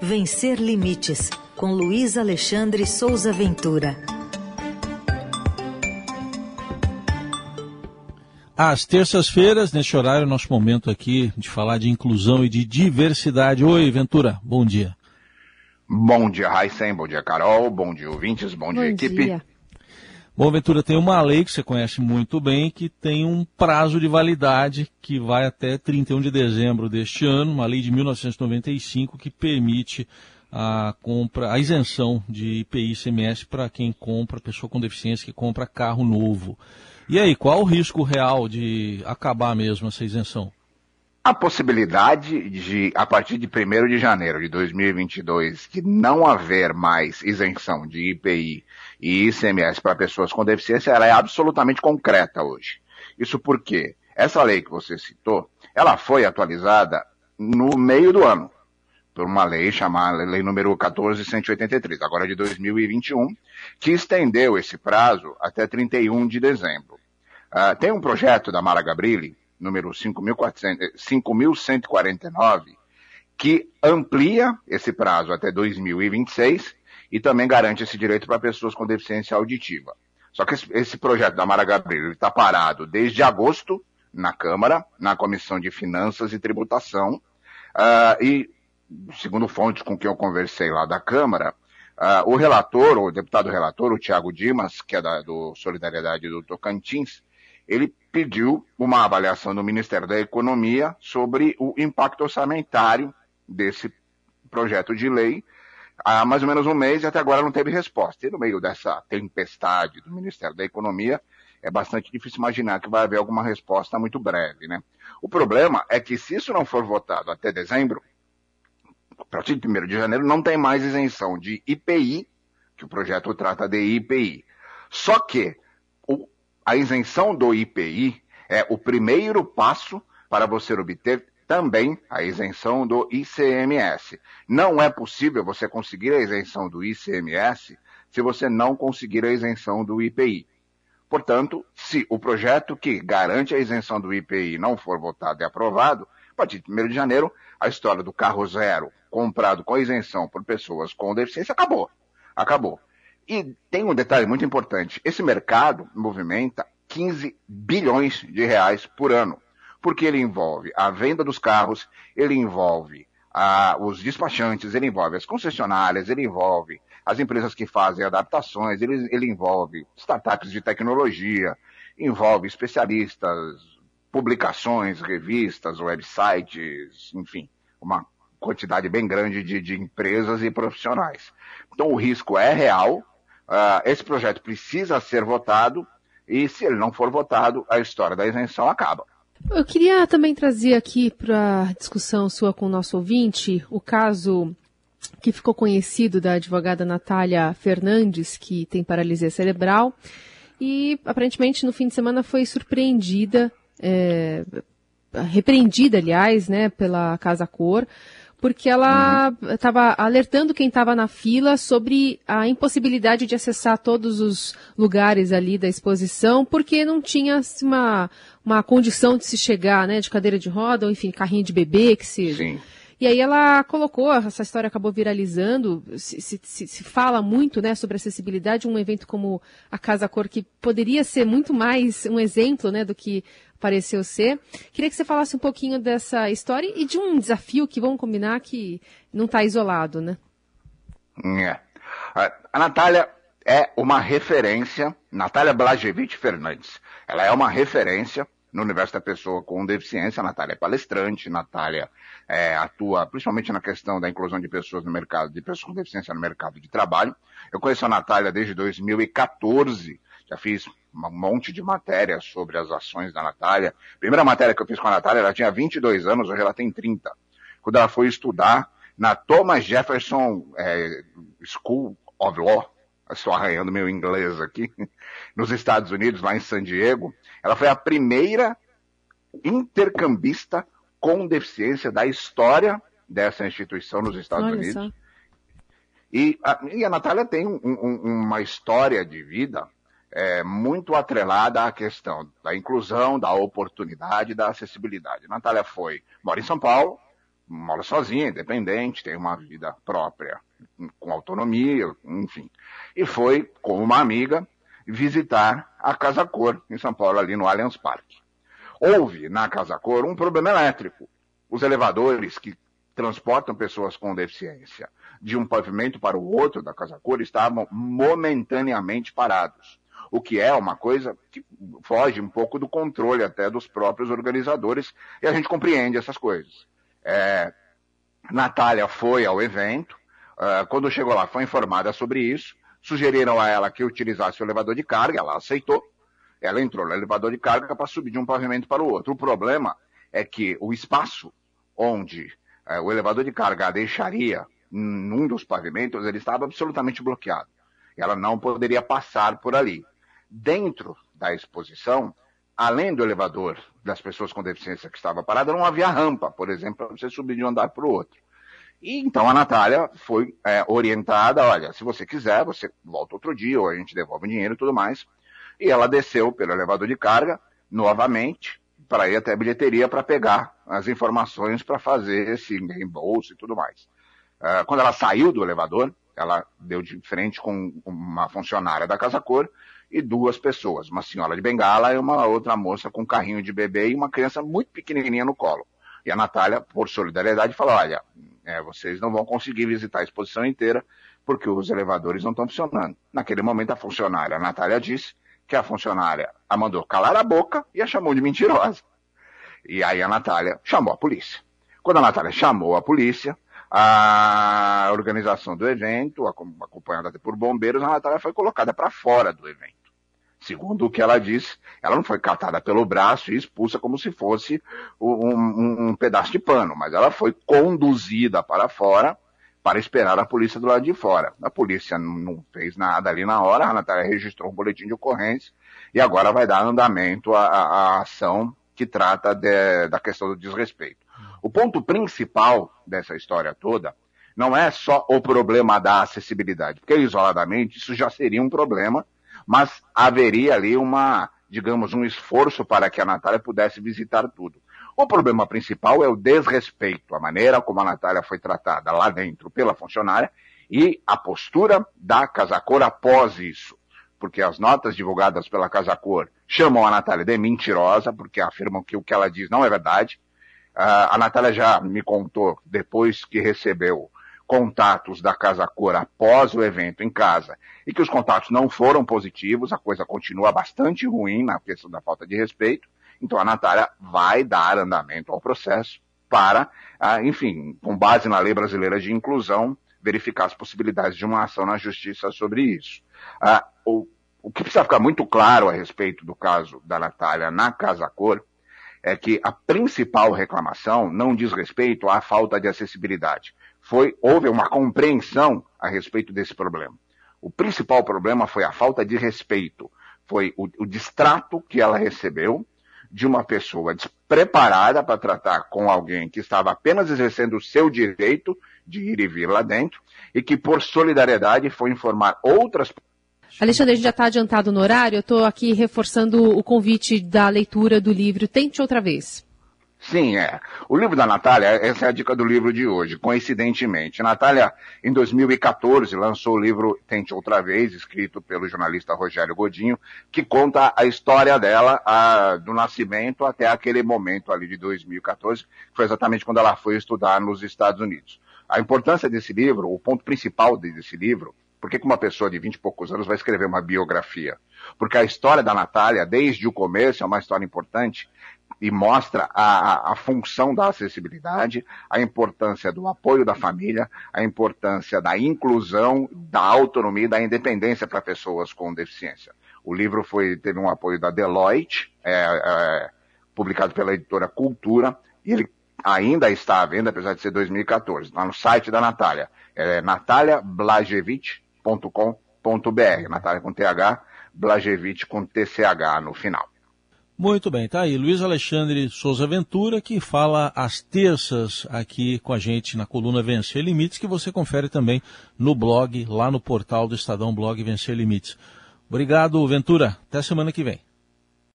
Vencer Limites, com Luiz Alexandre Souza Ventura. Às terças-feiras, neste horário, nosso momento aqui de falar de inclusão e de diversidade. Oi, Ventura, bom dia. Bom dia, Raíssen, bom dia, Carol, bom dia, ouvintes, bom, bom dia, equipe. Dia. Bom, Ventura, tem uma lei que você conhece muito bem que tem um prazo de validade que vai até 31 de dezembro deste ano, uma lei de 1995 que permite a compra, a isenção de IPI e ICMS para quem compra, pessoa com deficiência que compra carro novo. E aí, qual o risco real de acabar mesmo essa isenção? A possibilidade de, a partir de 1 de janeiro de 2022, que não haver mais isenção de IPI e ICMS para pessoas com deficiência, ela é absolutamente concreta hoje. Isso porque essa lei que você citou, ela foi atualizada no meio do ano, por uma lei chamada Lei número 14183, agora de 2021, que estendeu esse prazo até 31 de dezembro. Uh, tem um projeto da Mara Gabrilli, número 5.149, que amplia esse prazo até 2026 e também garante esse direito para pessoas com deficiência auditiva. Só que esse, esse projeto da Mara Gabriel está parado desde agosto na Câmara, na Comissão de Finanças e Tributação, uh, e, segundo fontes com quem eu conversei lá da Câmara, uh, o relator, o deputado relator, o Tiago Dimas, que é da, do Solidariedade do Tocantins, ele pediu uma avaliação do Ministério da Economia sobre o impacto orçamentário desse projeto de lei há mais ou menos um mês e até agora não teve resposta. E no meio dessa tempestade do Ministério da Economia, é bastante difícil imaginar que vai haver alguma resposta muito breve, né? O problema é que se isso não for votado até dezembro, a partir de 1 de janeiro não tem mais isenção de IPI, que o projeto trata de IPI. Só que a isenção do IPI é o primeiro passo para você obter também a isenção do ICMS. Não é possível você conseguir a isenção do ICMS se você não conseguir a isenção do IPI. Portanto, se o projeto que garante a isenção do IPI não for votado e aprovado, a partir de 1 de janeiro, a história do carro zero comprado com isenção por pessoas com deficiência acabou. Acabou. E tem um detalhe muito importante: esse mercado movimenta 15 bilhões de reais por ano, porque ele envolve a venda dos carros, ele envolve a, os despachantes, ele envolve as concessionárias, ele envolve as empresas que fazem adaptações, ele, ele envolve startups de tecnologia, envolve especialistas, publicações, revistas, websites, enfim, uma quantidade bem grande de, de empresas e profissionais. Então o risco é real, Uh, esse projeto precisa ser votado e se ele não for votado, a história da isenção acaba. Eu queria também trazer aqui para discussão sua com o nosso ouvinte o caso que ficou conhecido da advogada Natália Fernandes, que tem paralisia cerebral, e aparentemente no fim de semana foi surpreendida, é, repreendida, aliás, né, pela Casa Cor, porque ela estava uhum. alertando quem estava na fila sobre a impossibilidade de acessar todos os lugares ali da exposição, porque não tinha assim, uma, uma condição de se chegar, né, de cadeira de roda, ou enfim, carrinho de bebê, que seja. Sim. E aí ela colocou, essa história acabou viralizando, se, se, se, fala muito né, sobre acessibilidade, um evento como a Casa Cor, que poderia ser muito mais um exemplo né, do que pareceu ser. Queria que você falasse um pouquinho dessa história e de um desafio que vamos combinar que não está isolado, né? É. A Natália é uma referência, Natália Blagevich Fernandes, ela é uma referência no universo da pessoa com deficiência. A Natália é palestrante, Natália é, atua principalmente na questão da inclusão de pessoas no mercado, de pessoas com deficiência no mercado de trabalho. Eu conheço a Natália desde 2014, já fiz um monte de matérias sobre as ações da Natália. A primeira matéria que eu fiz com a Natália, ela tinha 22 anos, hoje ela tem 30. Quando ela foi estudar na Thomas Jefferson é, School of Law, estou arranhando meu inglês aqui, nos Estados Unidos, lá em San Diego, ela foi a primeira intercambista com deficiência da história dessa instituição nos Estados Olha Unidos. E a, e a Natália tem um, um, uma história de vida é, muito atrelada à questão da inclusão, da oportunidade, da acessibilidade. Natália foi, mora em São Paulo, mora sozinha, independente, tem uma vida própria, com autonomia, enfim. E foi, com uma amiga, visitar a Casa Cor, em São Paulo, ali no Allianz Parque. Houve, na Casa Cor, um problema elétrico. Os elevadores que transportam pessoas com deficiência de um pavimento para o outro da Casa Cor estavam momentaneamente parados. O que é uma coisa que foge um pouco do controle até dos próprios organizadores, e a gente compreende essas coisas. É, Natália foi ao evento, uh, quando chegou lá foi informada sobre isso, sugeriram a ela que utilizasse o elevador de carga, ela aceitou, ela entrou no elevador de carga para subir de um pavimento para o outro. O problema é que o espaço onde uh, o elevador de carga a deixaria num dos pavimentos, ele estava absolutamente bloqueado. Ela não poderia passar por ali. Dentro da exposição, além do elevador das pessoas com deficiência que estava parada, não havia rampa, por exemplo, para você subir de um andar para o outro. E então a Natália foi é, orientada, olha, se você quiser, você volta outro dia, ou a gente devolve o dinheiro e tudo mais. E ela desceu pelo elevador de carga, novamente, para ir até a bilheteria para pegar as informações para fazer esse reembolso e tudo mais. Uh, quando ela saiu do elevador, ela deu de frente com uma funcionária da Casa Cor e duas pessoas, uma senhora de bengala e uma outra moça com um carrinho de bebê e uma criança muito pequenininha no colo. E a Natália, por solidariedade, falou, olha, é, vocês não vão conseguir visitar a exposição inteira porque os elevadores não estão funcionando. Naquele momento, a funcionária, a Natália, disse que a funcionária a mandou calar a boca e a chamou de mentirosa. E aí a Natália chamou a polícia. Quando a Natália chamou a polícia, a organização do evento, acompanhada por bombeiros, a Natália foi colocada para fora do evento. Segundo o que ela disse, ela não foi catada pelo braço e expulsa como se fosse um, um, pedaço de pano, mas ela foi conduzida para fora para esperar a polícia do lado de fora. A polícia não fez nada ali na hora, a Natália registrou um boletim de ocorrência e agora vai dar andamento à, à ação que trata de, da questão do desrespeito. O ponto principal dessa história toda não é só o problema da acessibilidade, porque isoladamente isso já seria um problema, mas haveria ali uma, digamos, um esforço para que a Natália pudesse visitar tudo. O problema principal é o desrespeito, a maneira como a Natália foi tratada lá dentro pela funcionária e a postura da Casa Cor após isso. Porque as notas divulgadas pela Casa Cor chamam a Natália de mentirosa, porque afirmam que o que ela diz não é verdade. A Natália já me contou, depois que recebeu contatos da Casa Cor após o evento em casa, e que os contatos não foram positivos, a coisa continua bastante ruim na questão da falta de respeito. Então a Natália vai dar andamento ao processo para, enfim, com base na lei brasileira de inclusão, verificar as possibilidades de uma ação na justiça sobre isso. O, o que precisa ficar muito claro a respeito do caso da Natália na Casa Cor é que a principal reclamação não diz respeito à falta de acessibilidade. Foi, houve uma compreensão a respeito desse problema. O principal problema foi a falta de respeito. Foi o, o distrato que ela recebeu de uma pessoa despreparada para tratar com alguém que estava apenas exercendo o seu direito de ir e vir lá dentro e que, por solidariedade, foi informar outras Alexandre, a gente já está adiantado no horário, eu estou aqui reforçando o convite da leitura do livro Tente Outra Vez. Sim, é. O livro da Natália, essa é a dica do livro de hoje, coincidentemente. Natália, em 2014, lançou o livro Tente Outra Vez, escrito pelo jornalista Rogério Godinho, que conta a história dela, a, do nascimento até aquele momento ali de 2014, que foi exatamente quando ela foi estudar nos Estados Unidos. A importância desse livro, o ponto principal desse livro, por que uma pessoa de 20 e poucos anos vai escrever uma biografia? Porque a história da Natália, desde o começo, é uma história importante e mostra a, a, função da acessibilidade, a importância do apoio da família, a importância da inclusão, da autonomia e da independência para pessoas com deficiência. O livro foi, teve um apoio da Deloitte, é, é, publicado pela editora Cultura, e ele ainda está à venda, apesar de ser 2014, está no site da Natália. É Natália Blagevich, blagevich.com.br. Natália com TH, Blagevich com TCH no final. Muito bem, tá aí Luiz Alexandre Souza Ventura, que fala às terças aqui com a gente na coluna Vencer Limites, que você confere também no blog, lá no portal do Estadão Blog Vencer Limites. Obrigado, Ventura. Até semana que vem.